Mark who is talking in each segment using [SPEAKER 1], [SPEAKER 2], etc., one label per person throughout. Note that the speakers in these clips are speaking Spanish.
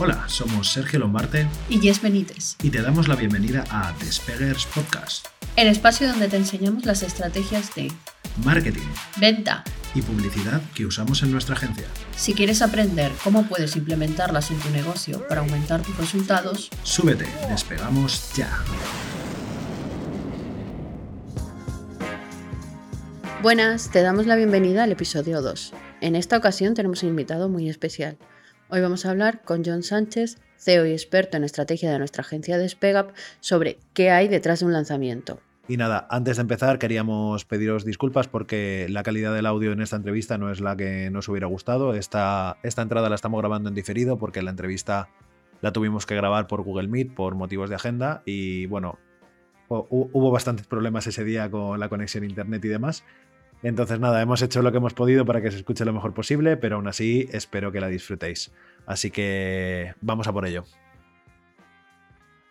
[SPEAKER 1] Hola, somos Sergio Lombarte
[SPEAKER 2] y Jess Benítez.
[SPEAKER 1] Y te damos la bienvenida a Despeguers Podcast.
[SPEAKER 2] El espacio donde te enseñamos las estrategias de
[SPEAKER 1] marketing,
[SPEAKER 2] venta
[SPEAKER 1] y publicidad que usamos en nuestra agencia.
[SPEAKER 2] Si quieres aprender cómo puedes implementarlas en tu negocio para aumentar tus resultados,
[SPEAKER 1] súbete, despegamos ya.
[SPEAKER 2] Buenas, te damos la bienvenida al episodio 2. En esta ocasión tenemos un invitado muy especial. Hoy vamos a hablar con John Sánchez, CEO y experto en estrategia de nuestra agencia de SpegUp, sobre qué hay detrás de un lanzamiento.
[SPEAKER 1] Y nada, antes de empezar queríamos pediros disculpas porque la calidad del audio en esta entrevista no es la que nos hubiera gustado. Esta, esta entrada la estamos grabando en diferido porque la entrevista la tuvimos que grabar por Google Meet por motivos de agenda y bueno, hubo bastantes problemas ese día con la conexión a internet y demás. Entonces nada, hemos hecho lo que hemos podido para que se escuche lo mejor posible, pero aún así espero que la disfrutéis. Así que vamos a por ello.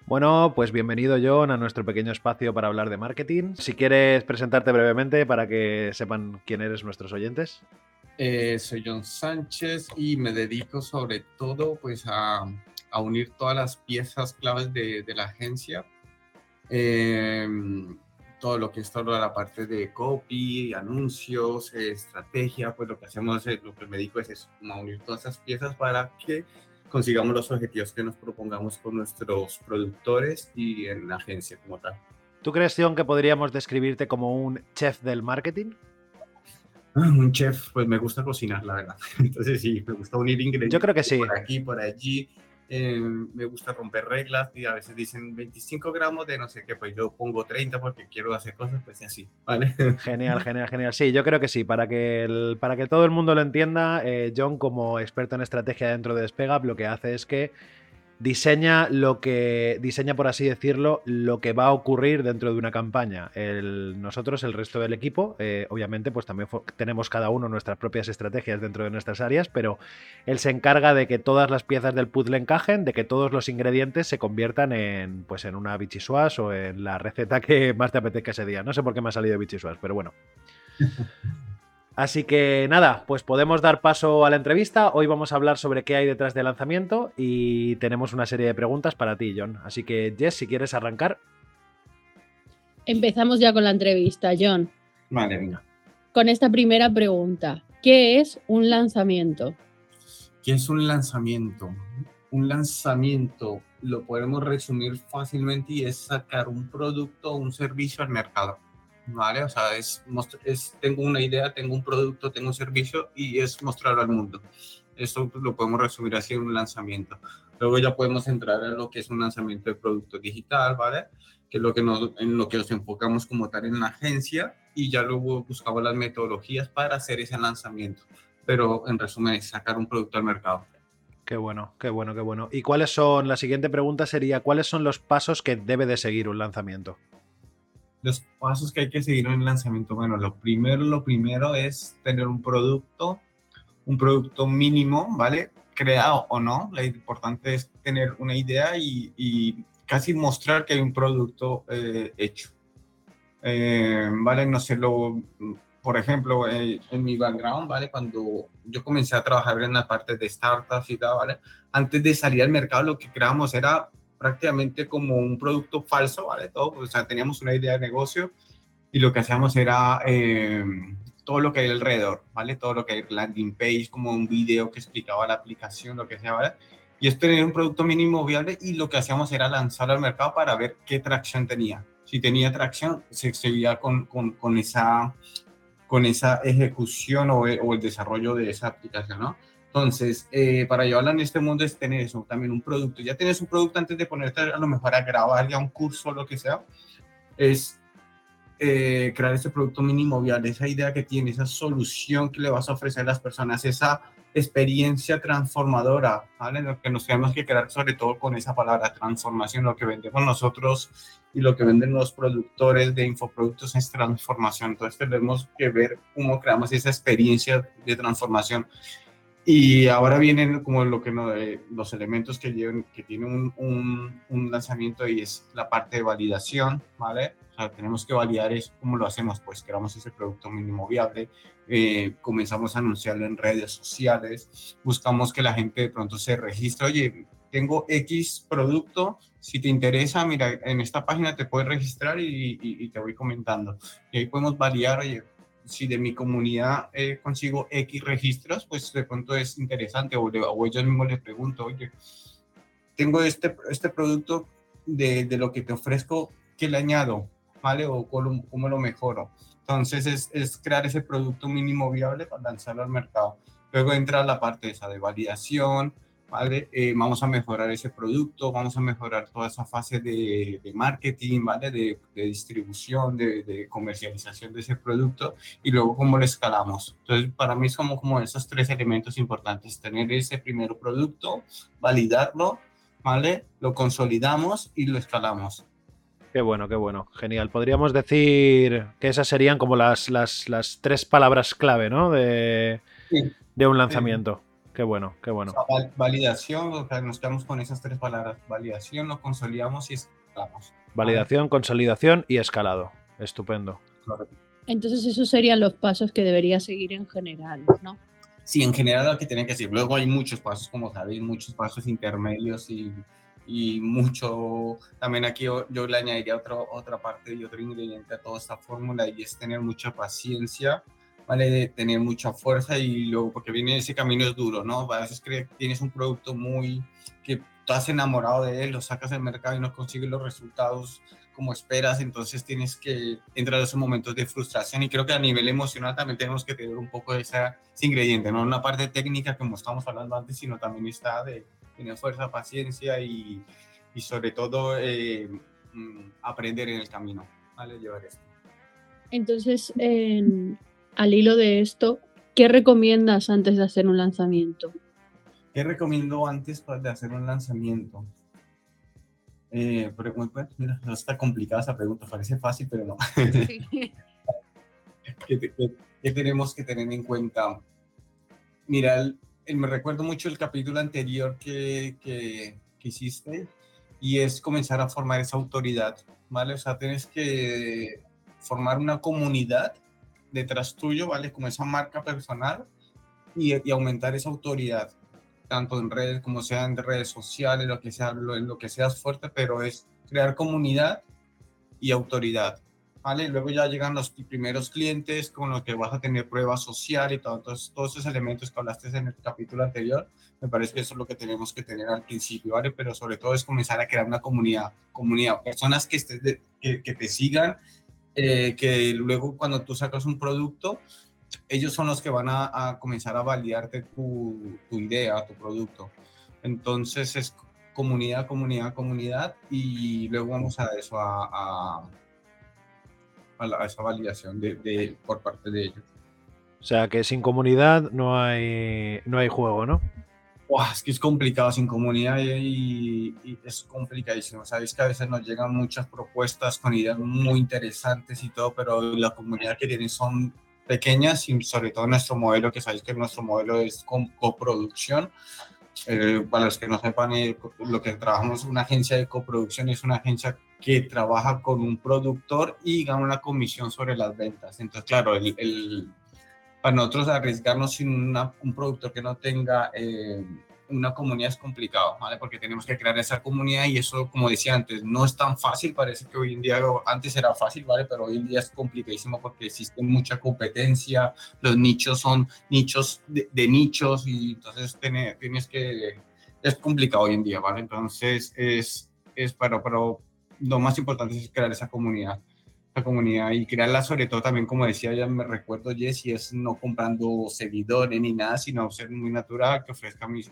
[SPEAKER 1] Bueno, pues bienvenido John a nuestro pequeño espacio para hablar de marketing. Si quieres presentarte brevemente para que sepan quién eres nuestros oyentes.
[SPEAKER 3] Eh, soy John Sánchez y me dedico sobre todo pues a, unir todas las piezas claves de, la agencia. Eh, todo lo que es toda la parte de copy, anuncios, estrategia, pues lo que hacemos, es, lo que me dedico es, es unir todas esas piezas para que consigamos los objetivos que nos propongamos con nuestros productores y en la agencia como tal.
[SPEAKER 1] ¿Tú crees, John, que podríamos describirte como un chef del marketing?
[SPEAKER 3] Ah, un chef, pues me gusta cocinar, la verdad. Entonces sí, me gusta unir ingredientes.
[SPEAKER 1] Yo creo que sí.
[SPEAKER 3] Por aquí, por allí, eh, me gusta romper reglas y a veces dicen 25 gramos de no sé qué, pues yo pongo 30 porque quiero hacer cosas, pues así, ¿vale?
[SPEAKER 1] Genial, genial, genial. Sí, yo creo que sí, para que, para que todo el mundo lo entienda, eh, John como experto en estrategia dentro de Despega, lo que hace es que diseña lo que diseña por así decirlo lo que va a ocurrir dentro de una campaña. Nosotros el resto del equipo eh, obviamente pues también tenemos cada uno nuestras propias estrategias dentro de nuestras áreas pero él se encarga de que todas las piezas del puzzle encajen de que todos los ingredientes se conviertan en pues en una bichisuas o en la receta que más te apetezca ese día. No sé por qué me ha salido bichisuas pero bueno Así que nada, pues podemos dar paso a la entrevista. Hoy vamos a hablar sobre qué hay detrás del lanzamiento y tenemos una serie de preguntas para ti, John. Así que, Jess, si quieres arrancar.
[SPEAKER 2] Empezamos ya con la entrevista, John.
[SPEAKER 3] Vale, venga.
[SPEAKER 2] Con esta primera pregunta, ¿qué es un lanzamiento?
[SPEAKER 3] ¿Qué es un lanzamiento? Un lanzamiento lo podemos resumir fácilmente y es sacar un producto o un servicio al mercado. ¿Vale? O sea, es, es, tengo una idea, tengo un producto, tengo un servicio y es mostrarlo al mundo. Esto lo podemos resumir así en un lanzamiento. Luego ya podemos entrar en lo que es un lanzamiento de producto digital, ¿vale? Que es lo que nos, en lo que nos enfocamos como tal en la agencia y ya luego buscamos las metodologías para hacer ese lanzamiento. Pero en resumen es sacar un producto al mercado.
[SPEAKER 1] Qué bueno, qué bueno, qué bueno. ¿Y cuáles son, la siguiente pregunta sería, ¿cuáles son los pasos que debe de seguir un lanzamiento?
[SPEAKER 3] Los pasos que hay que seguir en el lanzamiento, bueno, lo primero, lo primero es tener un producto, un producto mínimo, ¿vale? Creado o no, lo importante es tener una idea y, casi mostrar que hay un producto eh, hecho. Eh, ¿Vale? No sé, lo, por ejemplo, eh, en mi background, ¿vale? Cuando yo comencé a trabajar en la parte de startups y tal, ¿vale? Antes de salir al mercado, lo que creamos era prácticamente como un producto falso, ¿vale? Todo, o sea, teníamos una idea de negocio y lo que hacíamos era eh, todo lo que hay alrededor, ¿vale? Todo lo que hay landing page, como un video que explicaba la aplicación, lo que sea, ¿vale? Y esto era un producto mínimo viable y lo que hacíamos era lanzarlo al mercado para ver qué tracción tenía. Si tenía tracción, se seguía con, con, con esa, con esa ejecución o, o el desarrollo de esa aplicación, ¿no? Entonces, eh, para llevarla en este mundo es tener eso, también un producto. Ya tienes un producto antes de ponerte a lo mejor a grabar ya un curso o lo que sea, es eh, crear ese producto mínimo viable, esa idea que tienes, esa solución que le vas a ofrecer a las personas, esa experiencia transformadora, ¿vale? Lo que nos tenemos que crear sobre todo con esa palabra transformación, lo que vendemos nosotros y lo que venden los productores de infoproductos es transformación. Entonces tenemos que ver cómo creamos esa experiencia de transformación y ahora vienen como lo que no, eh, los elementos que, llevan, que tienen un, lanzamiento y es la parte de validación, ¿vale? O sea, tenemos que validar eso. ¿Cómo lo hacemos? Pues creamos ese producto mínimo viable, eh, comenzamos a anunciarlo en redes sociales, buscamos que la gente de pronto se registre, oye, tengo X producto, si te interesa, mira, en esta página te puedes registrar y, te voy comentando. Y ahí podemos validar, oye, si de mi comunidad eh, consigo X registros, pues de pronto es interesante, o, o ellos mismos les pregunto, oye, tengo este, este producto de, de, lo que te ofrezco, ¿qué le añado? ¿Vale? O cómo, cómo lo mejoro. Entonces es, es, crear ese producto mínimo viable para lanzarlo al mercado. Luego entra la parte esa de validación, ¿vale? Eh, vamos a mejorar ese producto, vamos a mejorar toda esa fase de, de marketing, ¿vale? De, de distribución, de, de, comercialización de ese producto y luego cómo lo escalamos. Entonces, para mí son como, como esos tres elementos importantes, tener ese primer producto, validarlo, ¿vale? Lo consolidamos y lo escalamos.
[SPEAKER 1] Qué bueno, qué bueno. Genial. Podríamos decir que esas serían como las, las, las tres palabras clave, ¿no? De, sí. de un lanzamiento. Sí. Qué bueno, qué bueno.
[SPEAKER 3] O sea, validación, o sea, nos quedamos con esas tres palabras. Validación, lo consolidamos y escalamos.
[SPEAKER 1] Validación, consolidación y escalado. Estupendo.
[SPEAKER 2] Entonces esos serían los pasos que debería seguir en general, ¿no?
[SPEAKER 3] Sí, en general lo que tienen que decir. Luego hay muchos pasos, como sabéis, muchos pasos intermedios y, y mucho, también aquí yo, yo le añadiría otro, otra parte y otro ingrediente a toda esta fórmula y es tener mucha paciencia ¿vale? De tener mucha fuerza y luego, porque viene ese camino es duro, ¿no? A veces que tienes un producto muy, que estás enamorado de él, lo sacas al mercado y no consigues los resultados como esperas, entonces tienes que entrar a esos momentos de frustración y creo que a nivel emocional también tenemos que tener un poco de esa, ese ingrediente, no una parte técnica como estamos hablando antes, sino también está de tener fuerza, paciencia y, y sobre todo eh, aprender en el camino, ¿vale? Llevar esto.
[SPEAKER 2] Entonces, en, al hilo de esto, ¿qué recomiendas antes de hacer un lanzamiento?
[SPEAKER 3] ¿Qué recomiendo antes de hacer un lanzamiento? Eh, pero, pues, mira, no está complicada esa pregunta, parece fácil, pero no. Sí. ¿Qué, qué, qué, tenemos que tener en cuenta? Mira, el, el, me recuerdo mucho el capítulo anterior que, que, que hiciste y es comenzar a formar esa autoridad, ¿vale? O sea, tienes que formar una comunidad detrás tuyo, ¿vale? Como esa marca personal y, y, aumentar esa autoridad, tanto en redes como sea en redes sociales, lo que sea, lo, en lo que seas fuerte, pero es crear comunidad y autoridad, ¿vale? Luego ya llegan los primeros clientes con los que vas a tener pruebas sociales y todo, entonces, todos esos elementos que hablaste en el capítulo anterior, me parece que eso es lo que tenemos que tener al principio, ¿vale? Pero sobre todo es comenzar a crear una comunidad, comunidad, personas que, estés de, que, que te sigan eh, que luego cuando tú sacas un producto, ellos son los que van a, comenzar a validarte tu, idea, tu producto. Entonces es comunidad, comunidad, comunidad y luego vamos a eso, a, a, esa validación de, por parte de ellos.
[SPEAKER 1] O sea que sin comunidad no hay, no hay juego, ¿no?
[SPEAKER 3] Wow, es que es complicado sin comunidad y, y, es complicadísimo. Sabéis que a veces nos llegan muchas propuestas con ideas muy interesantes y todo, pero la comunidad que tienen son pequeñas y sobre todo nuestro modelo, que sabéis que nuestro modelo es con coproducción. Eh, para los que no sepan, eh, lo que trabajamos una agencia de coproducción es una agencia que trabaja con un productor y gana una comisión sobre las ventas. Entonces, claro, el, el para nosotros arriesgarnos sin una, un productor que no tenga eh, una comunidad es complicado, ¿vale? Porque tenemos que crear esa comunidad y eso, como decía antes, no es tan fácil, parece que hoy en día, antes era fácil, ¿vale? Pero hoy en día es complicadísimo porque existe mucha competencia, los nichos son nichos de, de nichos y entonces tienes, tienes que, es complicado hoy en día, ¿vale? Entonces es, es para, pero lo más importante es crear esa comunidad comunidad y crearla sobre todo también, como decía, ya me recuerdo Jessy, es no comprando seguidores ni nada, sino ser muy natural, que ofrezca mis,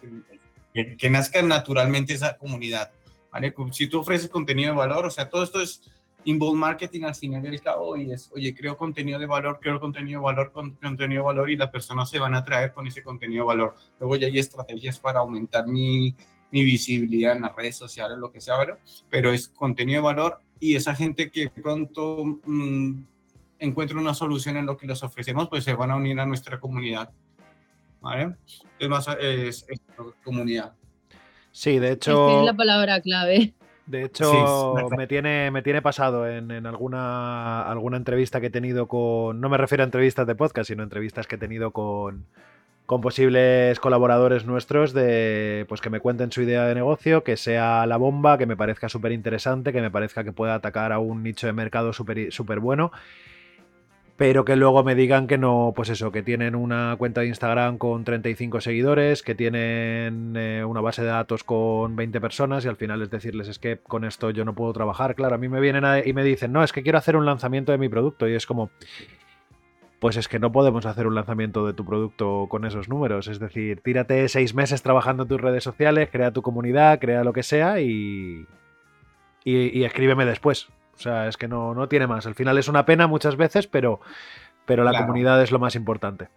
[SPEAKER 3] que, que, nazca naturalmente esa comunidad, ¿vale? Si tú ofreces contenido de valor, o sea, todo esto es inbound marketing al final del cabo y es, oye, creo contenido de valor, creo contenido de valor, con, contenido de valor y las personas se van a atraer con ese contenido de valor. Luego ya hay estrategias para aumentar mi, mi visibilidad en las redes sociales, lo que sea, ¿verdad? pero es contenido de valor y esa gente que pronto mmm, encuentra una solución en lo que les ofrecemos, pues se van a unir a nuestra comunidad. ¿Vale? Es más, es, es comunidad.
[SPEAKER 1] Sí, de hecho.
[SPEAKER 2] Es, es la palabra clave.
[SPEAKER 1] De hecho, sí, me, tiene, me tiene pasado en, en, alguna, alguna entrevista que he tenido con. No me refiero a entrevistas de podcast, sino entrevistas que he tenido con, con posibles colaboradores nuestros de pues que me cuenten su idea de negocio, que sea la bomba, que me parezca súper interesante, que me parezca que pueda atacar a un nicho de mercado súper super bueno pero que luego me digan que no, pues eso, que tienen una cuenta de Instagram con 35 seguidores, que tienen eh, una base de datos con 20 personas y al final es decirles es que con esto yo no puedo trabajar. Claro, a mí me vienen y me dicen, no, es que quiero hacer un lanzamiento de mi producto y es como, pues es que no podemos hacer un lanzamiento de tu producto con esos números. Es decir, tírate seis meses trabajando en tus redes sociales, crea tu comunidad, crea lo que sea y, y escríbeme después. O sea, es que no, no tiene más. Al final es una pena muchas veces, pero, pero la comunidad es lo más importante.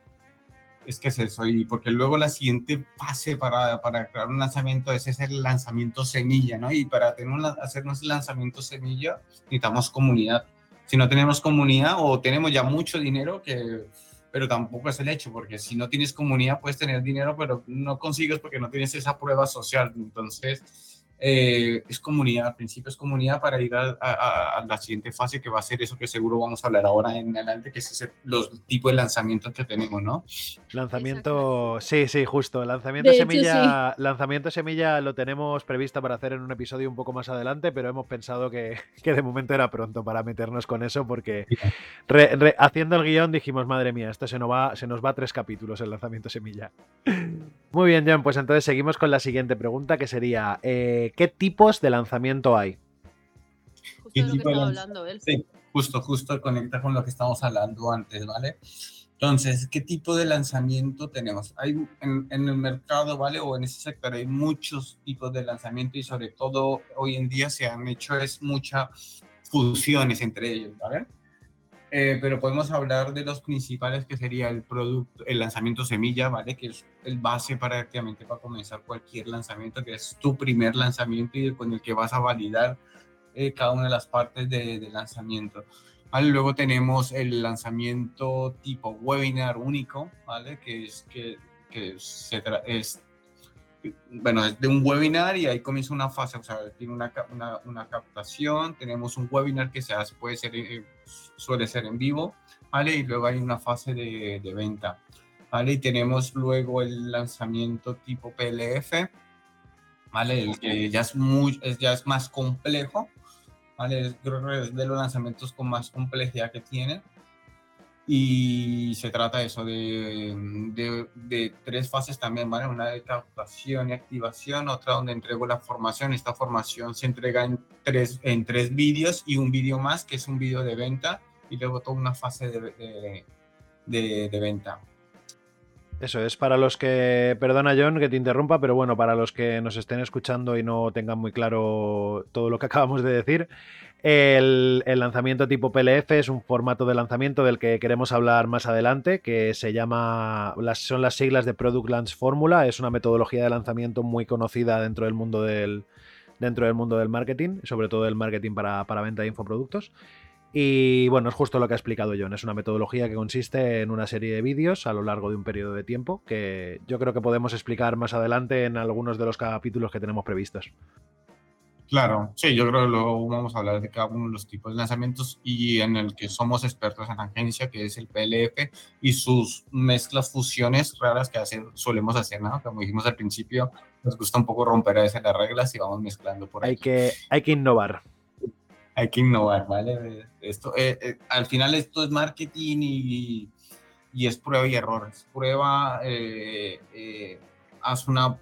[SPEAKER 3] Es que es eso, y porque luego la siguiente fase para, para crear un lanzamiento es ese lanzamiento semilla, ¿no? Y para tener un, hacernos el lanzamiento semilla necesitamos comunidad. Si no tenemos comunidad o tenemos ya mucho dinero, que, pero tampoco es el hecho, porque si no tienes comunidad puedes tener dinero, pero no consigues porque no tienes esa prueba social. Entonces, eh, es comunidad, al principio es comunidad para ir a, la siguiente fase que va a ser eso que seguro vamos a hablar ahora en adelante, que es los tipos de lanzamientos que tenemos, ¿no?
[SPEAKER 1] Lanzamiento, sí, sí, justo. Lanzamiento semilla, lanzamiento semilla lo tenemos previsto para hacer en un episodio un poco más adelante, pero hemos pensado que, de momento era pronto para meternos con eso porque haciendo el guion dijimos, madre mía, esto se nos va, se nos va a tres capítulos el lanzamiento semilla. Muy bien, John, pues entonces seguimos con la siguiente pregunta que sería... Eh, ¿qué tipos de lanzamiento hay?
[SPEAKER 3] Justo justo, conecta con lo que estamos hablando antes, ¿vale? Entonces, ¿qué tipo de lanzamiento tenemos? Hay en, el mercado, ¿vale? O en ese sector hay muchos tipos de lanzamiento y sobre todo hoy en día se han hecho es muchas fusiones entre ellos, ¿vale? Eh, pero podemos hablar de los principales que sería el producto, el lanzamiento semilla, ¿vale? Que es el base prácticamente para comenzar cualquier lanzamiento, que es tu primer lanzamiento y con el que vas a validar eh, cada una de las partes de, de lanzamiento. ¿Vale? Luego tenemos el lanzamiento tipo webinar único, ¿vale? Que es que, que se es bueno, es de un webinar y ahí comienza una fase, o sea, tiene una, una, una captación, tenemos un webinar que se hace, puede ser, eh, suele ser en vivo, ¿vale? Y luego hay una fase de, de, venta, ¿vale? Y tenemos luego el lanzamiento tipo PLF, ¿vale? El que ya es, muy, es, ya es más complejo, ¿vale? creo que es de los lanzamientos con más complejidad que tienen, y se trata eso de, de, de, tres fases también, ¿vale? Una de captación y activación, otra donde entrego la formación. Esta formación se entrega en tres, en tres vídeos y un vídeo más, que es un vídeo de venta, y luego toda una fase de, de, de venta.
[SPEAKER 1] Eso es para los que, perdona John que te interrumpa, pero bueno, para los que nos estén escuchando y no tengan muy claro todo lo que acabamos de decir, el, lanzamiento tipo PLF es un formato de lanzamiento del que queremos hablar más adelante, que se llama, las, son las siglas de Product Launch Formula, es una metodología de lanzamiento muy conocida dentro del mundo del, dentro del, mundo del marketing, sobre todo del marketing para, para venta de infoproductos. Y bueno, es justo lo que ha explicado John. Es una metodología que consiste en una serie de vídeos a lo largo de un periodo de tiempo que yo creo que podemos explicar más adelante en algunos de los capítulos que tenemos previstos.
[SPEAKER 3] Claro, sí, yo creo que luego vamos a hablar de cada uno de los tipos de lanzamientos y en el que somos expertos en la agencia, que es el PLF y sus mezclas, fusiones raras que hacer, solemos hacer, ¿no? Como dijimos al principio, nos gusta un poco romper a veces las reglas y vamos mezclando por ahí.
[SPEAKER 1] Hay que, hay que innovar.
[SPEAKER 3] Hay que innovar, ¿vale? Esto, eh, eh, al final esto es marketing y, y, es prueba y error. Es prueba, eh, haz una,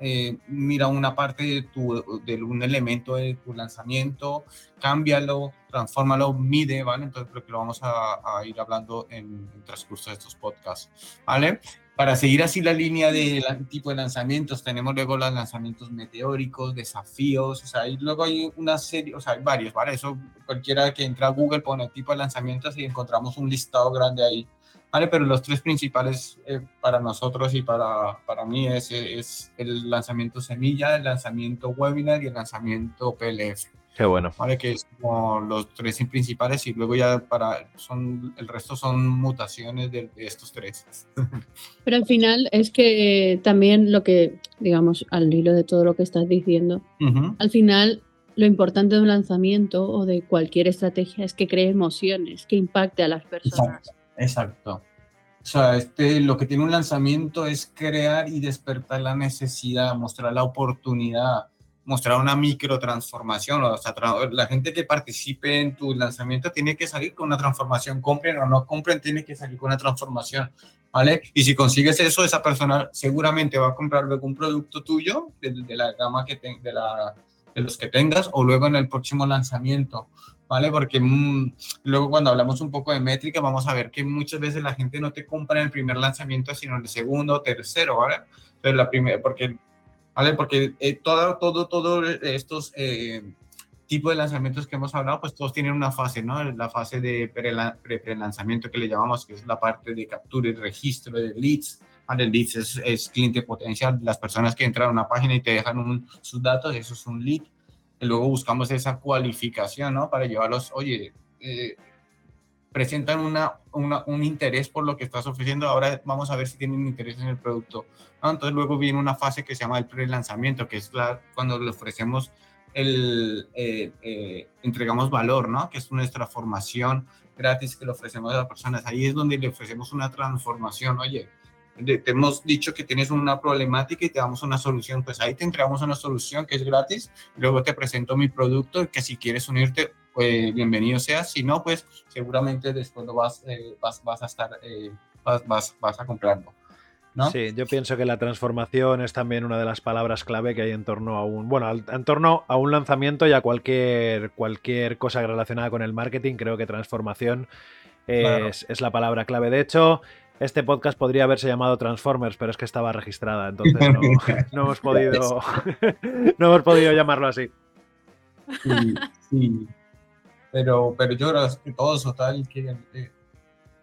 [SPEAKER 3] eh, mira una parte de, tu, de un elemento de tu lanzamiento, cámbialo, transfórmalo, mide, ¿vale? Entonces creo que lo vamos a, ir hablando en el transcurso de estos podcasts, ¿vale? Para seguir así la línea de tipo de lanzamientos, tenemos luego los lanzamientos meteóricos, desafíos, o sea, y luego hay una serie, o sea, hay varios, ¿vale? Eso cualquiera que entra a Google pone tipo de lanzamientos y encontramos un listado grande ahí ¿vale? Pero los tres principales eh, para nosotros y para, para mí es, es, el lanzamiento semilla, el lanzamiento webinar y el lanzamiento PLF.
[SPEAKER 1] Qué bueno.
[SPEAKER 3] ¿Vale? Que es como los tres principales y luego ya para, son, el resto son mutaciones de, estos tres.
[SPEAKER 2] Pero al final es que también lo que, digamos, al hilo de todo lo que estás diciendo, al final lo importante de un lanzamiento o de cualquier estrategia es que cree emociones, que impacte a las personas.
[SPEAKER 3] Exacto. sea, este, lo que tiene un lanzamiento es crear y despertar la necesidad, mostrar la oportunidad, mostrar una micro transformación. O sea, la gente que participe en tu lanzamiento tiene que salir con una transformación. Compren o no compren, tiene que salir con una transformación. ¿Vale? Y si consigues eso, esa persona seguramente va a comprar luego un producto tuyo de, la gama que de, la, de los que tengas o luego en el próximo lanzamiento. ¿vale? Porque mm, luego cuando hablamos un poco de métrica, vamos a ver que muchas veces la gente no te compra en el primer lanzamiento, sino en el segundo tercero, ¿vale? Pero la primera, porque, ¿vale? Porque eh, todo, todo, todo estos eh, tipos de lanzamientos que hemos hablado, pues todos tienen una fase, ¿no? La fase de pre-lanzamiento que le llamamos, que es la parte de captura y registro de leads, el leads es, es, cliente potencial, las personas que entran a una página y te dejan un, sus datos, eso es un lead luego buscamos esa cualificación, ¿no? Para llevarlos, oye, eh, presentan una, un interés por lo que estás ofreciendo, ahora vamos a ver si tienen interés en el producto. Entonces luego viene una fase que se llama el pre-lanzamiento, que es la, cuando le ofrecemos el, eh, eh, entregamos valor, ¿no? Que es nuestra formación gratis que le ofrecemos a las personas. Ahí es donde le ofrecemos una transformación, oye, te hemos dicho que tienes una problemática y te damos una solución, pues ahí te entregamos una solución que es gratis, luego te presento mi producto que si quieres unirte, pues bienvenido seas, si no, pues seguramente después lo vas, eh, vas, vas, a estar, eh, vas, vas, vas, a comprarlo. ¿No?
[SPEAKER 1] Sí, yo pienso que la transformación es también una de las palabras clave que hay en torno a un, bueno, en torno a un lanzamiento y a cualquier, cualquier cosa relacionada con el marketing. Creo que transformación es, es la palabra clave. De hecho, este podcast podría haberse llamado Transformers, pero es que estaba registrada, entonces no, hemos, podido, no hemos podido llamarlo así.
[SPEAKER 3] Sí, Pero, pero yo creo que todos, total, que, eh,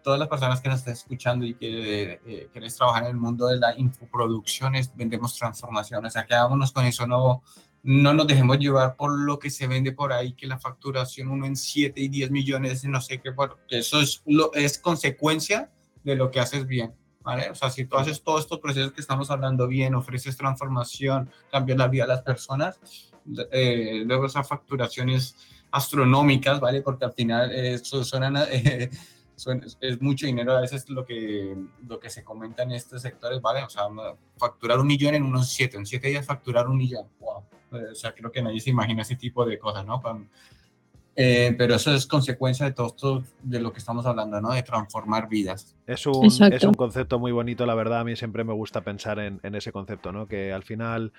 [SPEAKER 3] todas las personas que nos están escuchando y que eh, quieres trabajar en el mundo de la infoproducción, vendemos transformación. O sea, quedámonos con eso, no, no nos dejemos llevar por lo que se vende por ahí, que la facturación uno en 7 y 10 millones, no sé qué, porque eso es, lo, es consecuencia de lo que haces bien. ¿Vale? O sea, si tú haces todos estos procesos que estamos hablando bien, ofreces transformación, cambias la vida de las personas, eh, luego esas facturaciones astronómicas, ¿vale? Porque al final eso suena, eh, es mucho dinero a veces lo que, lo que se comenta en estos sectores, ¿vale? O sea, facturar un millón en unos siete, en siete días facturar un millón, wow. O sea, creo que nadie se imagina ese tipo de cosas, ¿no? Eh, pero eso es consecuencia de todo esto de lo que estamos hablando, ¿no? De transformar vidas.
[SPEAKER 1] Es un, es un concepto muy bonito, la verdad. A mí siempre me gusta pensar en, ese concepto, ¿no? Que al final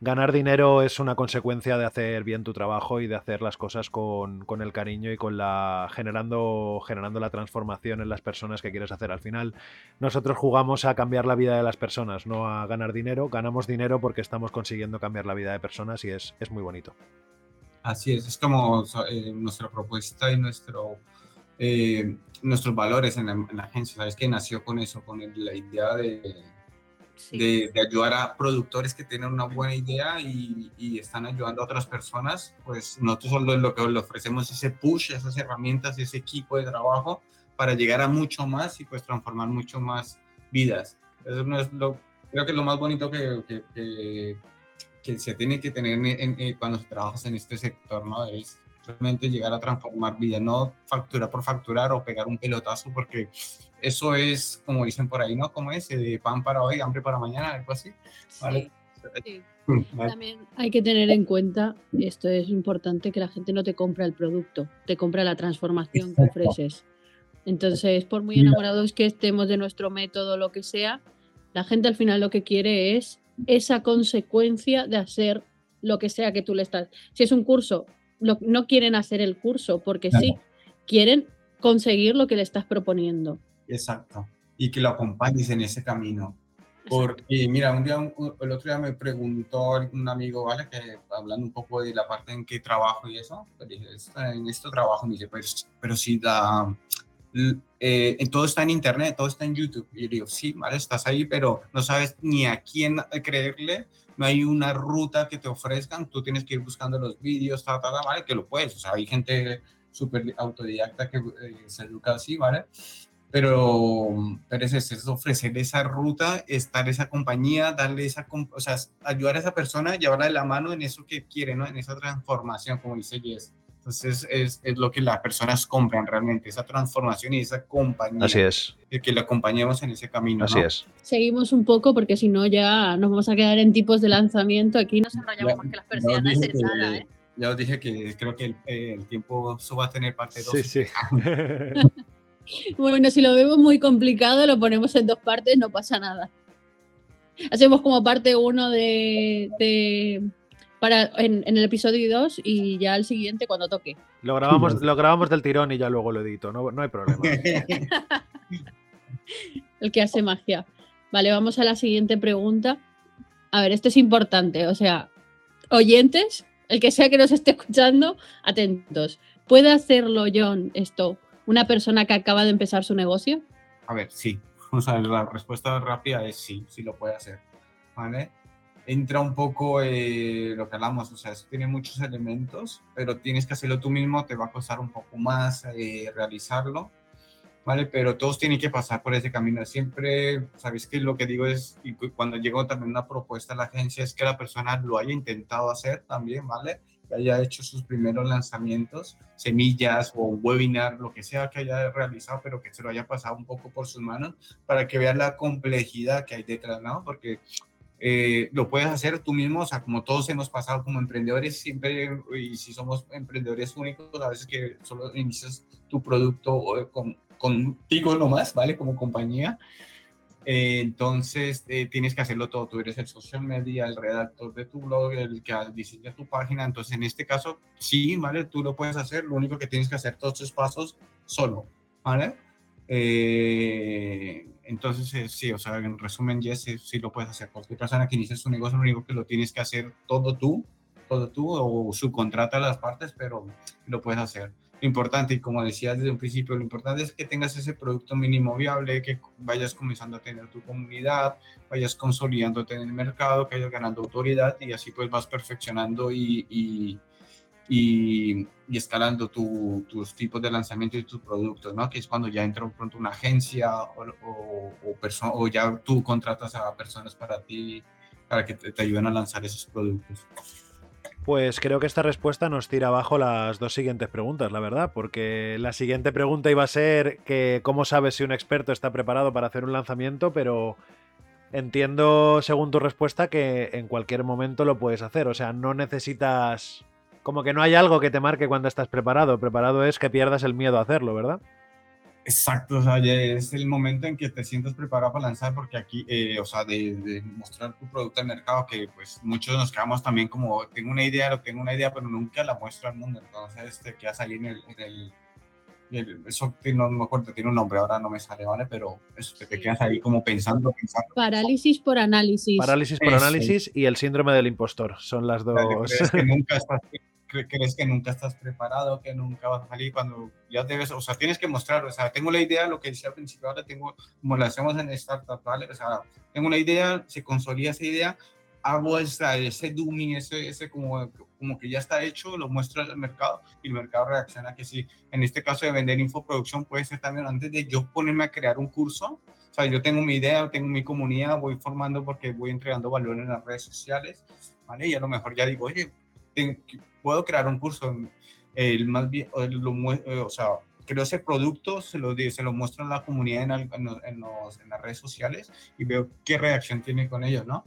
[SPEAKER 1] ganar dinero es una consecuencia de hacer bien tu trabajo y de hacer las cosas con, con, el cariño y con la generando, generando la transformación en las personas que quieres hacer. Al final, nosotros jugamos a cambiar la vida de las personas, no a ganar dinero. Ganamos dinero porque estamos consiguiendo cambiar la vida de personas y es, es muy bonito.
[SPEAKER 3] Así es, es como eh, nuestra propuesta y nuestro, eh, nuestros valores en la, agencia, ¿sabes? Que nació con eso, con la idea de, de, ayudar a productores que tienen una buena idea y, y, están ayudando a otras personas, pues nosotros solo lo que le ofrecemos ese push, esas herramientas, ese equipo de trabajo para llegar a mucho más y pues transformar mucho más vidas. Eso no es lo, creo que es lo más bonito que, que que se tiene que tener en, cuando trabajas en este sector, ¿no? Es realmente llegar a transformar vida, no factura por facturar o pegar un pelotazo, porque eso es, como dicen por ahí, ¿no? Como ese de pan para hoy, hambre para mañana, algo así. ¿vale?
[SPEAKER 2] También hay que tener en cuenta, esto es importante, que la gente no te compra el producto, te compra la transformación que ofreces. Entonces, por muy enamorados que estemos de nuestro método, lo que sea, la gente al final lo que quiere es esa consecuencia de hacer lo que sea que tú le estás. Si es un curso, no quieren hacer el curso porque sí, quieren conseguir lo que le estás proponiendo.
[SPEAKER 3] Exacto. Y que lo acompañes en ese camino. Porque, mira, un día, el otro día me preguntó un amigo, ¿vale? Que hablando un poco de la parte en que trabajo y eso, pues en esto trabajo, me dice, pues, pero si da, eh, todo está en internet, todo está en YouTube. Y yo digo, sí, vale, estás ahí, pero no sabes ni a quién creerle, no hay una ruta que te ofrezcan, tú tienes que ir buscando los vídeos, ta, ta, vale, que lo puedes. O sea, hay gente súper autodidacta que eh, se educa así, ¿vale? Pero, pero es, es, ofrecer esa ruta, estar esa compañía, darle esa, o sea, ayudar a esa persona, llevarla de la mano en eso que quiere, ¿no? En esa transformación, como dice Jess. Entonces es, es, lo que las personas compran realmente, esa transformación y esa compañía.
[SPEAKER 1] Así es.
[SPEAKER 3] Que le acompañemos en ese camino.
[SPEAKER 1] Así es.
[SPEAKER 2] Seguimos un poco porque si no ya nos vamos a quedar en tipos de lanzamiento. Aquí nos enrollamos más que las persianas en ¿eh?
[SPEAKER 3] Ya os dije que creo que el, el tiempo eso va a tener parte 2.
[SPEAKER 1] Sí, sí.
[SPEAKER 2] bueno, si lo vemos muy complicado, lo ponemos en dos partes, no pasa nada. Hacemos como parte 1 de, de, para en, en, el episodio 2 y ya el siguiente cuando toque.
[SPEAKER 1] Lo grabamos, lo grabamos del tirón y ya luego lo edito, no, no hay problema.
[SPEAKER 2] el que hace magia. Vale, vamos a la siguiente pregunta. A ver, esto es importante, o sea, oyentes, el que sea que nos esté escuchando, atentos. ¿Puede hacerlo, John, esto, una persona que acaba de empezar su negocio?
[SPEAKER 3] A ver, sí. O sea, la respuesta rápida es sí, sí lo puede hacer. ¿Vale? Entra un poco eh, lo que hablamos, o sea, tiene muchos elementos, pero tienes que hacerlo tú mismo, te va a costar un poco más eh, realizarlo, ¿vale? Pero todos tienen que pasar por ese camino. Siempre, ¿sabéis que Lo que digo es, y cuando llegó también una propuesta a la agencia, es que la persona lo haya intentado hacer también, ¿vale? Que haya hecho sus primeros lanzamientos, semillas o webinar, lo que sea que haya realizado, pero que se lo haya pasado un poco por sus manos para que vean la complejidad que hay detrás, ¿no? Porque eh, lo puedes hacer tú mismo, o sea, como todos hemos pasado como emprendedores, siempre, y si somos emprendedores únicos, a veces que solo inicias tu producto con, contigo nomás, ¿vale? Como compañía. Eh, entonces eh, tienes que hacerlo todo. Tú eres el social media, el redactor de tu blog, el que diseña tu página. Entonces, en este caso, sí, ¿vale? Tú lo puedes hacer. Lo único que tienes que hacer todos esos pasos solo, ¿vale? Eh, entonces, sí, o sea, en resumen, yes, sí, lo puedes hacer. Cualquier persona que inicie su negocio, lo único que lo tienes que hacer todo tú, todo tú, o subcontrata las partes, pero lo puedes hacer lo importante, y como decía desde un principio, lo importante es que tengas ese producto mínimo viable, que vayas comenzando a tener tu comunidad, vayas consolidándote en el mercado, que vayas ganando autoridad y así pues vas perfeccionando y, y, y, escalando tu, tus tipos de lanzamiento y tus productos, ¿no? Que es cuando ya entra pronto una agencia o, o, o, o ya tú contratas a personas para ti, para que te, te ayuden a lanzar esos productos.
[SPEAKER 1] Pues creo que esta respuesta nos tira abajo las dos siguientes preguntas, la verdad, porque la siguiente pregunta iba a ser que cómo sabes si un experto está preparado para hacer un lanzamiento, pero entiendo, según tu respuesta, que en cualquier momento lo puedes hacer, o sea, no necesitas... Como que no hay algo que te marque cuando estás preparado, preparado es que pierdas el miedo a hacerlo, ¿verdad?
[SPEAKER 3] Exacto, o sea, ya es el momento en que te sientes preparado para lanzar, porque aquí, eh, o sea, de, mostrar tu producto al mercado, que pues muchos nos quedamos también como, tengo una idea, lo tengo una idea, pero nunca la muestro al mundo, entonces te quedas ahí en el, en el, eso no me acuerdo, tiene un nombre, ahora no me sale, ¿vale? Pero eso, te, quedas ahí como pensando, pensando.
[SPEAKER 2] Parálisis por análisis.
[SPEAKER 1] Parálisis por análisis y el síndrome del impostor, son las dos.
[SPEAKER 3] que nunca estás crees que nunca estás preparado, que nunca vas a salir cuando ya debes, o sea, tienes que mostrar, o sea, tengo la idea, lo que decía al principio, ahora tengo, como lo hacemos en Startup, ¿vale? O sea, tengo una idea, se consolida esa idea, hago esa, ese dummy, ese, ese como, como que ya está hecho, lo muestro al mercado y el mercado reacciona que sí. En este caso de vender infoproducción puede ser también antes de yo ponerme a crear un curso, o sea, yo tengo mi idea, tengo mi comunidad, voy formando porque voy entregando valor en las redes sociales, ¿vale? Y a lo mejor ya digo, oye, puedo crear un curso, el más bien, eh, o sea, creo ese producto, se lo, se lo muestro a la comunidad en, en, en, las redes sociales y veo qué reacción tiene con ellos, ¿no?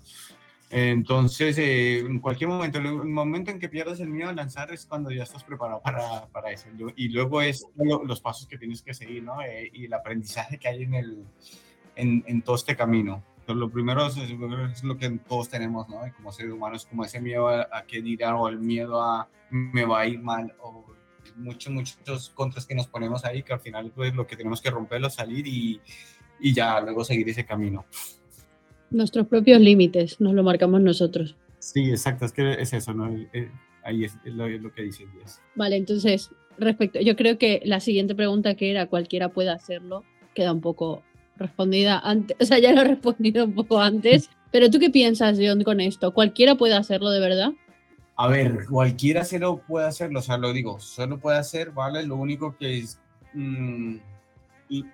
[SPEAKER 3] Entonces, eh, en cualquier momento, el momento en que pierdas el miedo a lanzar es cuando ya estás preparado para, para eso. Y luego es los pasos que tienes que seguir, ¿no? Eh, y el aprendizaje que hay en, el, en, en todo este camino lo primero es, lo que todos tenemos, ¿no? como seres humanos, como ese miedo a, a qué dirán o el miedo a me va a ir mal o muchos, muchos contras que nos ponemos ahí que al final pues lo que tenemos que romperlo, salir y, y ya luego seguir ese camino.
[SPEAKER 2] Nuestros propios límites, nos lo marcamos nosotros.
[SPEAKER 3] Sí, exacto, es que es eso, ¿no? Eh, ahí es, lo, lo, que dice Díaz.
[SPEAKER 2] Vale, entonces, respecto, yo creo que la siguiente pregunta que era cualquiera puede hacerlo, queda un poco respondida antes, o sea, ya lo he respondido un poco antes. Pero tú qué piensas, John, con esto? ¿Cualquiera puede hacerlo de verdad?
[SPEAKER 3] A ver, cualquiera se lo puede hacerlo, o sea, lo digo, solo puede hacer, ¿vale? Lo único que es, mmm,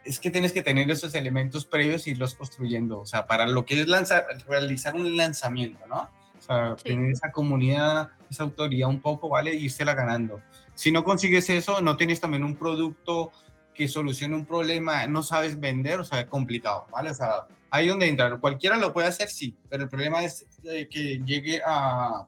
[SPEAKER 3] es que tienes que tener esos elementos previos y irlos construyendo, o sea, para lo que es lanzar, realizar un lanzamiento, ¿no? O sea, tener esa comunidad, esa autoría un poco, ¿vale? Y la ganando. Si no consigues eso, no tienes también un producto que solucione un problema, no sabes vender, o sea, es complicado, ¿vale? O sea, ahí donde entra. Cualquiera lo puede hacer, sí, pero el problema es eh, que llegue a,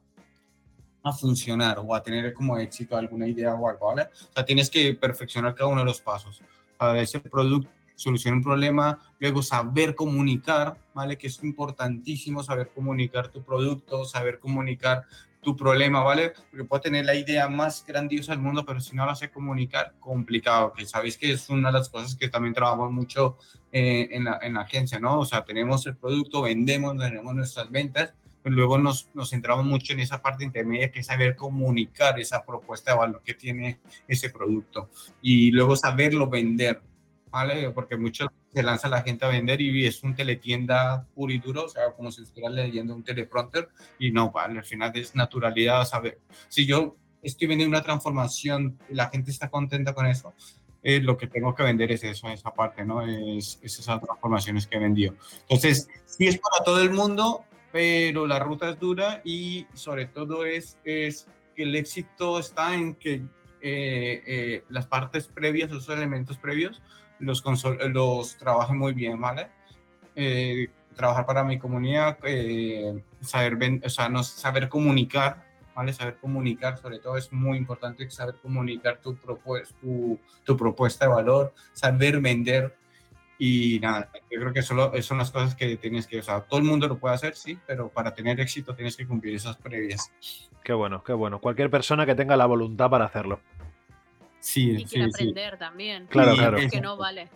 [SPEAKER 3] a funcionar o a tener como éxito alguna idea o algo, ¿vale? O sea, tienes que perfeccionar cada uno de los pasos. Para ese producto solucionar un problema, luego saber comunicar, ¿vale? Que es importantísimo saber comunicar tu producto, saber comunicar tu problema, ¿vale? Porque puedo tener la idea más grandiosa del mundo, pero si no la sé comunicar, complicado, que sabéis que es una de las cosas que también trabajamos mucho eh, en, la, en, la, agencia, ¿no? O sea, tenemos el producto, vendemos, tenemos nuestras ventas, pero luego nos, nos centramos mucho en esa parte intermedia, que es saber comunicar esa propuesta de valor que tiene ese producto y luego saberlo vender, Porque muchos se lanza la gente a vender y es un teletienda puro y duro, o sea, como si estuviera leyendo un teleprompter y no, vale, al final es naturalidad, saber. Si yo estoy vendiendo una transformación la gente está contenta con eso, eh, lo que tengo que vender es eso, esa parte, ¿no? Es, es esas transformaciones que he vendido. Entonces, sí es para todo el mundo, pero la ruta es dura y sobre todo es, es que el éxito está en que eh, eh, las partes previas, esos elementos previos, los, los trabaje muy bien, ¿vale? Eh, trabajar para mi comunidad, eh, saber, o sea, no, saber comunicar, ¿vale? Saber comunicar, sobre todo es muy importante saber comunicar tu, tu, tu propuesta de valor, saber vender y nada, yo creo que solo son las cosas que tienes que, o sea, todo el mundo lo puede hacer, sí, pero para tener éxito tienes que cumplir esas previas.
[SPEAKER 1] Qué bueno, qué bueno. Cualquier persona que tenga la voluntad para hacerlo.
[SPEAKER 2] Sí, y quiere aprender también.
[SPEAKER 1] Claro, claro.
[SPEAKER 2] Que no vale.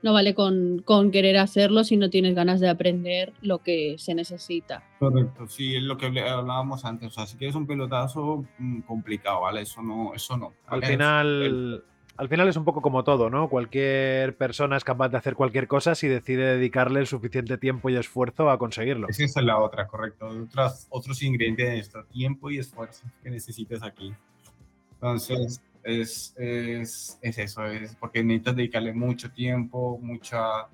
[SPEAKER 2] No vale con, con, querer hacerlo si no tienes ganas de aprender lo que se necesita.
[SPEAKER 3] Correcto, sí, es lo que hablábamos antes. O sea, si quieres un pelotazo mm, complicado, ¿vale? Eso no, eso no.
[SPEAKER 1] Al final. Al final es un poco como todo, ¿no? Cualquier persona es capaz de hacer cualquier cosa si decide dedicarle el suficiente tiempo y esfuerzo a conseguirlo.
[SPEAKER 3] Esa es la otra, correcto. Otras, otros ingredientes de esto, tiempo y esfuerzo que necesites aquí. Entonces, es, es, es, eso, es porque necesitas dedicarle mucho tiempo, mucha,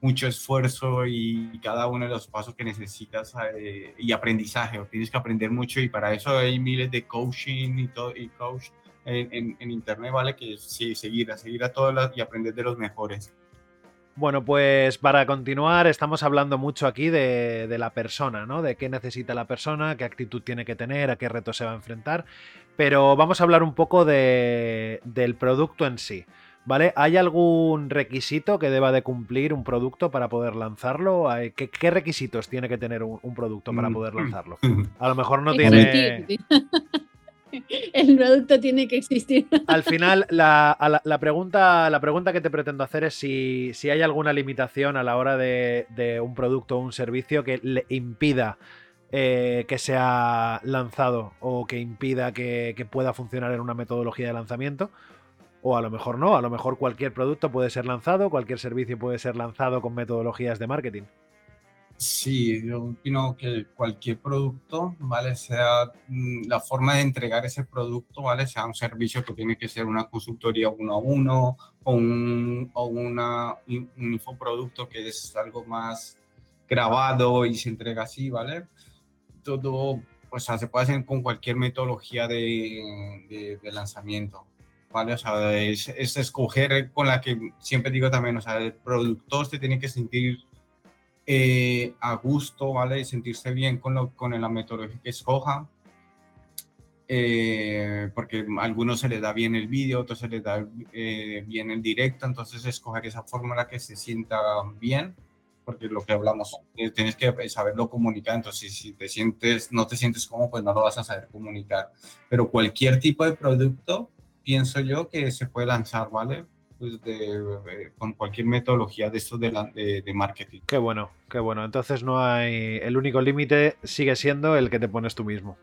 [SPEAKER 3] mucho esfuerzo y, cada uno de los pasos que necesitas eh, y aprendizaje, tienes que aprender mucho y para eso hay miles de coaching y, todo, y coach en, en, internet, ¿vale? Que sí, seguir, a seguir a todas y aprender de los mejores.
[SPEAKER 1] Bueno, pues para continuar, estamos hablando mucho aquí de, de, la persona, ¿no? De qué necesita la persona, qué actitud tiene que tener, a qué reto se va a enfrentar. Pero vamos a hablar un poco de, del producto en sí. ¿Vale? ¿Hay algún requisito que deba de cumplir un producto para poder lanzarlo? ¿Qué, qué requisitos tiene que tener un, un, producto para mm. poder lanzarlo? A lo mejor no tiene...
[SPEAKER 2] El producto tiene que existir.
[SPEAKER 1] Al final, la, la, pregunta, la pregunta que te pretendo hacer es si, si hay alguna limitación a la hora de, de un producto o un servicio que le impida eh, que sea lanzado o que impida que, pueda funcionar en una metodología de lanzamiento. O a lo mejor no, a lo mejor cualquier producto puede ser lanzado, cualquier servicio puede ser lanzado con metodologías de marketing.
[SPEAKER 3] Sí, yo opino que cualquier producto, ¿vale? Sea mm, la forma de entregar ese producto, ¿vale? Sea un servicio que tiene que ser una consultoría uno a uno o un, o una, un infoproducto que es algo más grabado y se entrega así, ¿vale? todo, o sea, se puede hacer con cualquier metodología de, de, lanzamiento, ¿vale? O sea, es, es, escoger con la que siempre digo también, o sea, el productor se tiene que sentir eh, a gusto, ¿vale? Y sentirse bien con, lo, con la metodología que escoja. Eh, porque a algunos se les da bien el vídeo, otros se les da eh, bien el directo, entonces escoger esa fórmula que se sienta bien porque lo que hablamos, eh, tienes que saberlo comunicar, entonces si te sientes, no te sientes cómodo, pues no lo vas a saber comunicar. Pero cualquier tipo de producto, pienso yo que se puede lanzar, ¿vale? Pues de, con cualquier metodología de esto de, de, de, marketing.
[SPEAKER 1] Qué bueno, qué bueno. Entonces no hay, el único límite sigue siendo el que te pones tú mismo.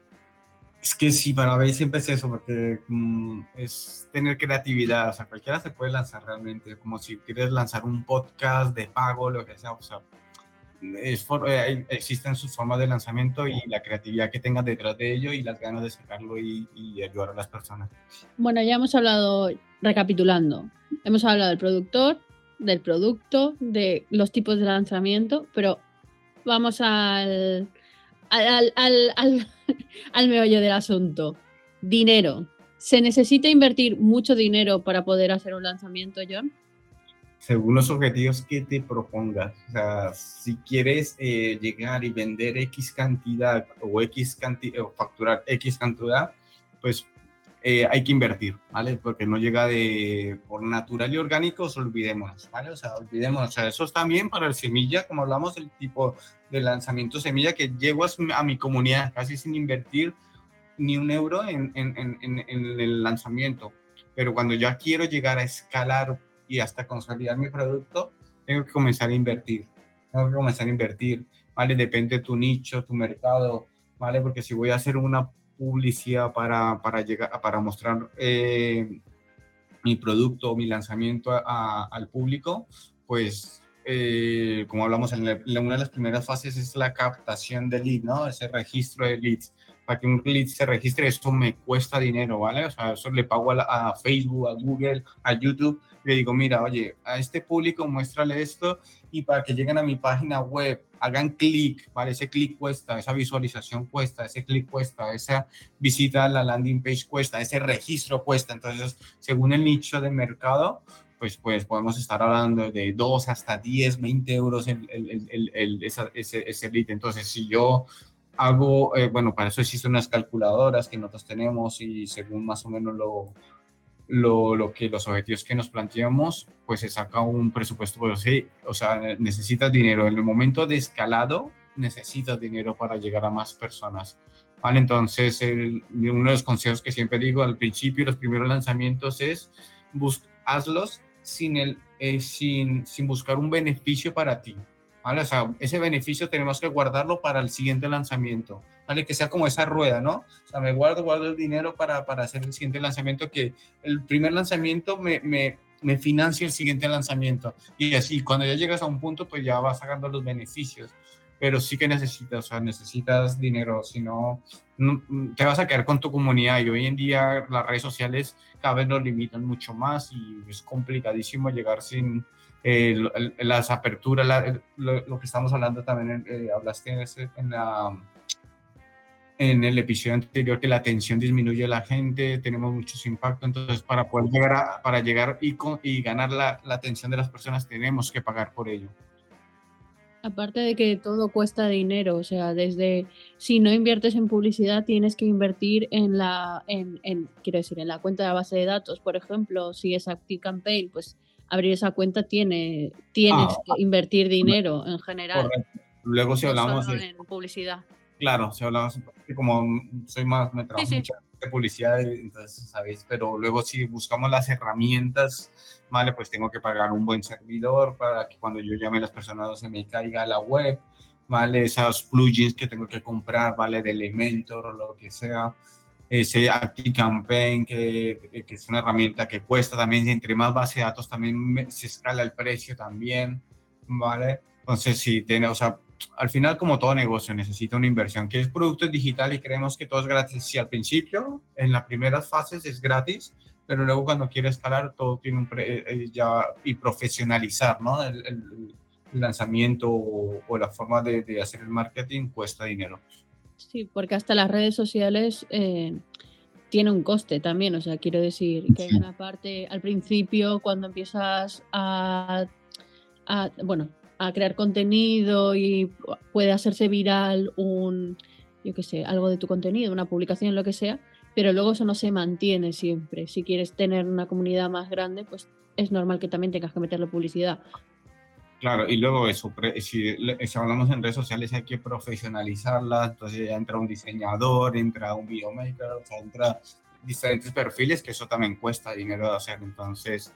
[SPEAKER 3] Es que sí, para mí siempre es eso, porque mm, es tener creatividad, o sea, cualquiera se puede lanzar realmente, como si quieres lanzar un podcast de pago, lo que sea, o sea, eh, existen sus formas de lanzamiento y la creatividad que tengas detrás de ello y las ganas de sacarlo y, ayudar a las personas.
[SPEAKER 2] Bueno, ya hemos hablado, recapitulando, hemos hablado del productor, del producto, de los tipos de lanzamiento, pero vamos al al, al meollo del asunto. Dinero. ¿Se necesita invertir mucho dinero para poder hacer un lanzamiento, John?
[SPEAKER 3] Según los objetivos que te propongas. Si quieres eh, llegar y vender X cantidad o X cantidad o facturar X cantidad, pues eh, hay que invertir, ¿vale? Porque no llega de por natural y orgánico, olvidemos, ¿vale? O sea, olvidemos, o sea, eso es también para el semilla, como hablamos, el tipo de lanzamiento semilla que llego a, mi comunidad casi sin invertir ni un euro en, en, en, en el lanzamiento. Pero cuando ya quiero llegar a escalar y hasta consolidar mi producto, tengo que comenzar a invertir. Tengo que comenzar a invertir, ¿vale? Depende de tu nicho, tu mercado, ¿vale? Porque si voy a hacer una publicidad para, para, llegar, para mostrar eh, mi producto o mi lanzamiento al público, pues eh, como hablamos en, una de las primeras fases es la captación de lead, ¿no? Ese registro de leads. Para que un lead se registre, esto me cuesta dinero, ¿vale? O sea, eso le pago a, a Facebook, a Google, a YouTube le digo, mira, oye, a este público muéstrale esto y para que lleguen a mi página web, hagan clic, ¿vale? Ese clic cuesta, esa visualización cuesta, ese clic cuesta, esa visita a la landing page cuesta, ese registro cuesta. Entonces, según el nicho de mercado, pues, pues podemos estar hablando de 2 hasta 10, 20 euros el, el, el, ese, ese lead. Entonces, si yo hago, eh, bueno, para eso existen unas calculadoras que nosotros tenemos y según más o menos lo, lo, que los objetivos que nos planteamos, pues se saca un presupuesto, pues, sí, o sea, necesitas dinero. En el momento de escalado, necesitas dinero para llegar a más personas. ¿Vale? Entonces, uno de los consejos que siempre digo al principio, los primeros lanzamientos es, hazlos sin, el, eh, sin, sin buscar un beneficio para ti. ¿vale? O sea, ese beneficio tenemos que guardarlo para el siguiente lanzamiento, ¿vale? Que sea como esa rueda, ¿no? O sea, me guardo, guardo el dinero para, para hacer el siguiente lanzamiento, que el primer lanzamiento me, me, me financie el siguiente lanzamiento. Y así, cuando ya llegas a un punto, pues ya vas sacando los beneficios. Pero sí que necesitas, o sea, necesitas dinero, si no, te vas a quedar con tu comunidad. Y hoy en día las redes sociales cada vez nos limitan mucho más y es complicadísimo llegar sin, eh, las aperturas, lo, que estamos hablando también, eh, hablaste en, la, en el episodio anterior que la atención disminuye a la gente, tenemos muchos impactos, entonces para poder llegar, para llegar y, y ganar la, la atención de las personas tenemos que pagar por ello.
[SPEAKER 2] Aparte de que todo cuesta dinero, o sea, desde si no inviertes en publicidad, tienes que invertir en la, en, en quiero decir, en la cuenta de base de datos, por ejemplo, si es ActiveCampaign, pues abrir esa cuenta tiene, tienes ah, que invertir dinero en general.
[SPEAKER 3] Luego si hablamos
[SPEAKER 2] de publicidad.
[SPEAKER 3] Claro, si hablamos, como soy más, me trabajo de publicidad, entonces, ¿sabéis? Pero luego si buscamos las herramientas, ¿vale? Pues tengo que pagar un buen servidor para que cuando yo llame a las personas se me caiga la web, ¿vale? Esos plugins que tengo que comprar, ¿vale? De Elementor o lo que sea ese ActiveCampaign, que, que es una herramienta que cuesta también, entre más base de datos también se escala el precio también, ¿vale? Entonces, sí, tiene, o sea, al final, como todo negocio, necesita una inversión, que es producto digital y creemos que todo es gratis. Si al principio, en las primeras fases es gratis, pero luego cuando quiere escalar, todo tiene un pre, eh, ya y profesionalizar, ¿no? El, el, lanzamiento o, la forma de, de hacer el marketing cuesta dinero.
[SPEAKER 2] Sí, porque hasta las redes sociales eh, tiene un coste también. O sea, quiero decir que hay una parte al principio cuando empiezas a, bueno, a crear contenido y puede hacerse viral un, yo qué sé, algo de tu contenido, una publicación, lo que sea, pero luego eso no se mantiene siempre. Si quieres tener una comunidad más grande, pues es normal que también tengas que meterle publicidad.
[SPEAKER 3] Claro, y luego eso, si, hablamos en redes sociales hay que profesionalizarla, entonces ya entra un diseñador, entra un videomaker, o sea, entra diferentes perfiles, que eso también cuesta dinero de hacer, entonces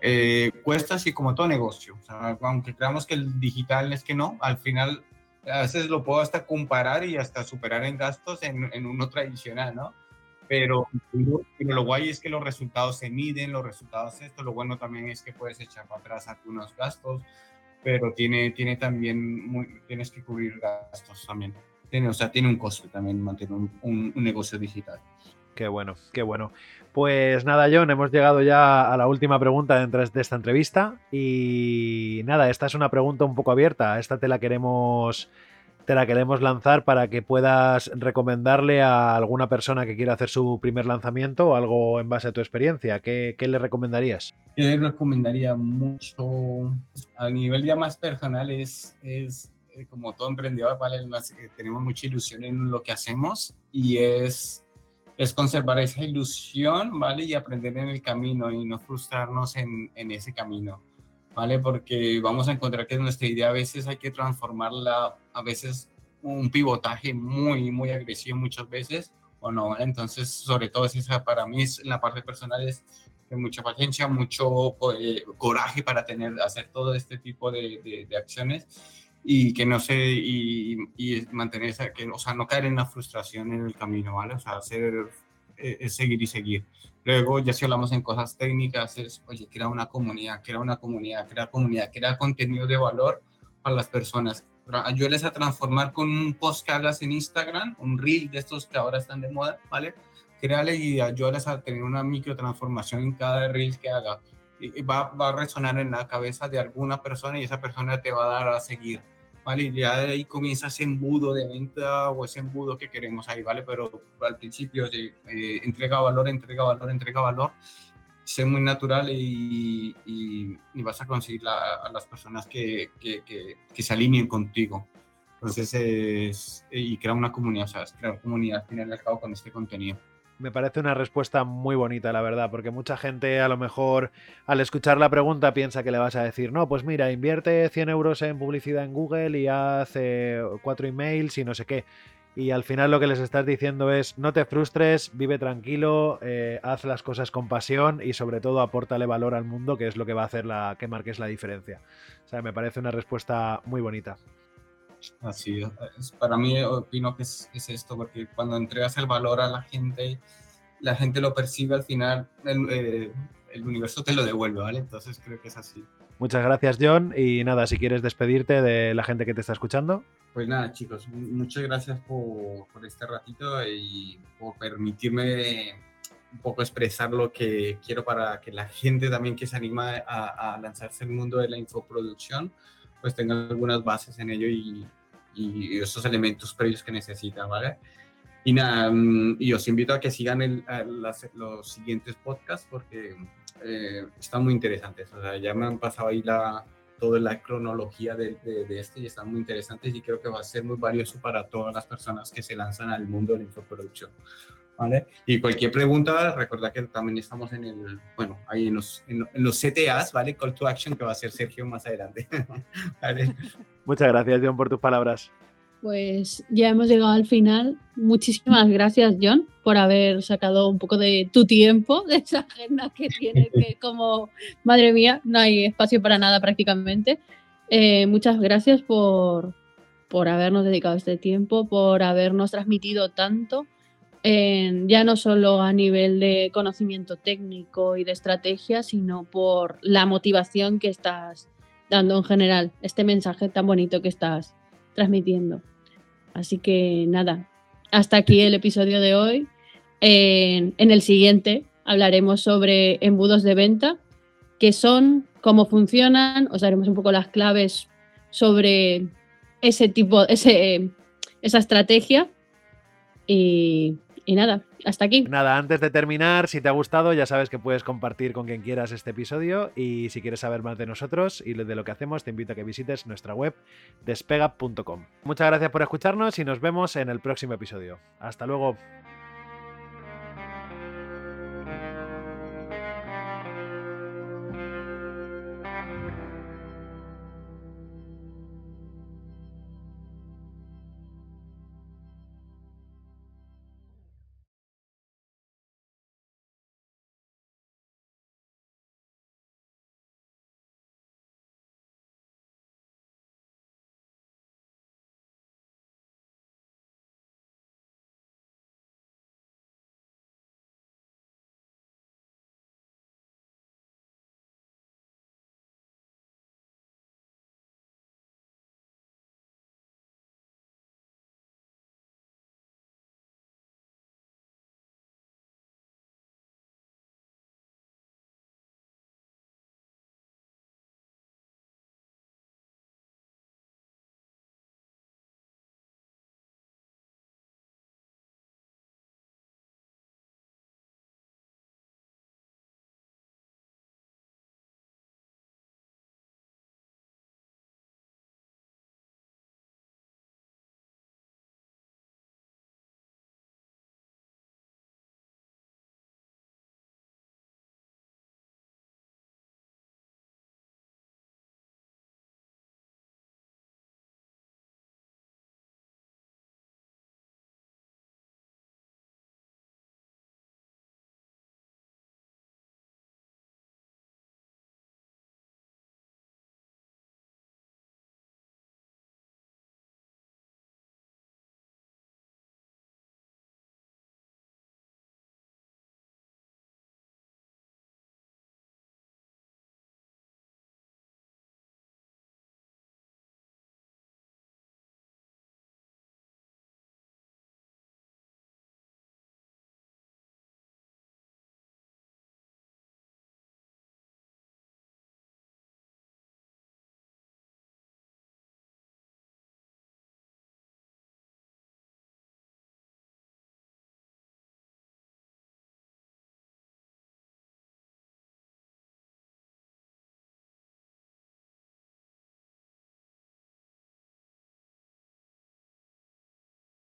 [SPEAKER 3] eh, cuesta así como todo negocio, aunque creamos que el digital es que no, al final a veces lo puedo hasta comparar y hasta superar en gastos en, en uno tradicional, ¿no? Pero, pero, lo guay es que los resultados se miden, los resultados esto, lo bueno también es que puedes echar para atrás algunos gastos, pero tiene, tiene también, tienes que cubrir gastos también. Tiene, o sea, tiene un costo también mantener un, negocio digital.
[SPEAKER 1] Qué bueno, qué bueno. Pues nada, John, hemos llegado ya a la última pregunta dentro de esta entrevista. Y nada, esta es una pregunta un poco abierta. Esta te la queremos te la queremos lanzar para que puedas recomendarle a alguna persona que quiera hacer su primer lanzamiento o algo en base a tu experiencia. ¿Qué, le recomendarías?
[SPEAKER 3] Yo le recomendaría mucho, a nivel ya más personal, es, es eh, como todo emprendedor, ¿vale? Tenemos mucha ilusión en lo que hacemos y es, es conservar esa ilusión, ¿vale? Y aprender en el camino y no frustrarnos en, en ese camino. ¿vale? Porque vamos a encontrar que nuestra idea a veces hay que transformarla, a veces un pivotaje muy, muy agresivo muchas veces, o no, Entonces, sobre todo, esa para mí es, en la parte personal es mucha paciencia, mucho eh, coraje para tener, hacer todo este tipo de, de, acciones y que no sé, y, y, mantener esa, que, o sea, no caer en la frustración en el camino, ¿vale? O sea, hacer, eh, seguir y seguir. Luego, ya si hablamos en cosas técnicas, es, oye, crea una comunidad, crea una comunidad, crea comunidad, crea contenido de valor para las personas. Ayúdales a transformar con un post que hagas en Instagram, un reel de estos que ahora están de moda, ¿vale? Créale y ayúdales a tener una micro transformación en cada reel que haga. Y va, va a resonar en la cabeza de alguna persona y esa persona te va a dar a seguir ¿vale? Y ya de ahí comienza ese embudo de venta o ese embudo que queremos ahí, ¿vale? Pero al principio eh, entrega valor, entrega valor, entrega valor, sé muy natural y, y, vas a conseguir a las personas que, que, que, se alineen contigo. Entonces, es, y crea una comunidad, o sea, crear comunidad al final y al cabo con este contenido
[SPEAKER 1] me parece una respuesta muy bonita, la verdad, porque mucha gente a lo mejor al escuchar la pregunta piensa que le vas a decir, no, pues mira, invierte 100 euros en publicidad en Google y hace cuatro emails y no sé qué. Y al final lo que les estás diciendo es, no te frustres, vive tranquilo, eh, haz las cosas con pasión y sobre todo apórtale valor al mundo, que es lo que va a hacer la, que marques la diferencia. O sea, me parece una respuesta muy bonita.
[SPEAKER 3] Así es. Para mí opino que es, esto, porque cuando entregas el valor a la gente, la gente lo percibe al final, el, eh, el, universo te lo devuelve, ¿vale? Entonces creo que es así.
[SPEAKER 1] Muchas gracias, John. Y nada, si quieres despedirte de la gente que te está escuchando.
[SPEAKER 3] Pues nada, chicos, muchas gracias por, por este ratito y por permitirme un poco expresar lo que quiero para que la gente también que se anima a, a lanzarse al mundo de la infoproducción, pues tengan algunas bases en ello y, y esos elementos previos que necesitan, ¿vale? Y nada, mm, y os invito a que sigan el, los siguientes podcasts porque eh, están muy interesantes. O sea, ya me han pasado ahí la, toda la cronología de, de, este y están muy interesantes y creo que va a ser muy valioso para todas las personas que se lanzan al mundo de la infoproducción. ¿Vale? Y cualquier pregunta, recuerda que también estamos en el, bueno, ahí en los, en, los CTAs, ¿vale? Call to Action que va a ser Sergio más adelante. ¿Vale?
[SPEAKER 1] Muchas gracias, John, por tus palabras.
[SPEAKER 2] Pues ya hemos llegado al final. Muchísimas gracias, John, por haber sacado un poco de tu tiempo, de esa agenda que tiene, que como, madre mía, no hay espacio para nada prácticamente. Eh, muchas gracias por, por habernos dedicado este tiempo, por habernos transmitido tanto ya no solo a nivel de conocimiento técnico y de estrategia, sino por la motivación que estás dando en general, este mensaje tan bonito que estás transmitiendo. Así que nada, hasta aquí el episodio de hoy. En, en el siguiente hablaremos sobre embudos de venta, qué son, cómo funcionan, os daremos un poco las claves sobre ese tipo, ese, esa estrategia. Y y nada, hasta aquí.
[SPEAKER 1] Nada, antes de terminar, si te ha gustado, ya sabes que puedes compartir con quien quieras este episodio y si quieres saber más de nosotros y de lo que hacemos, te invito a que visites nuestra web despega.com. Muchas gracias por escucharnos y nos vemos en el próximo episodio. Hasta luego.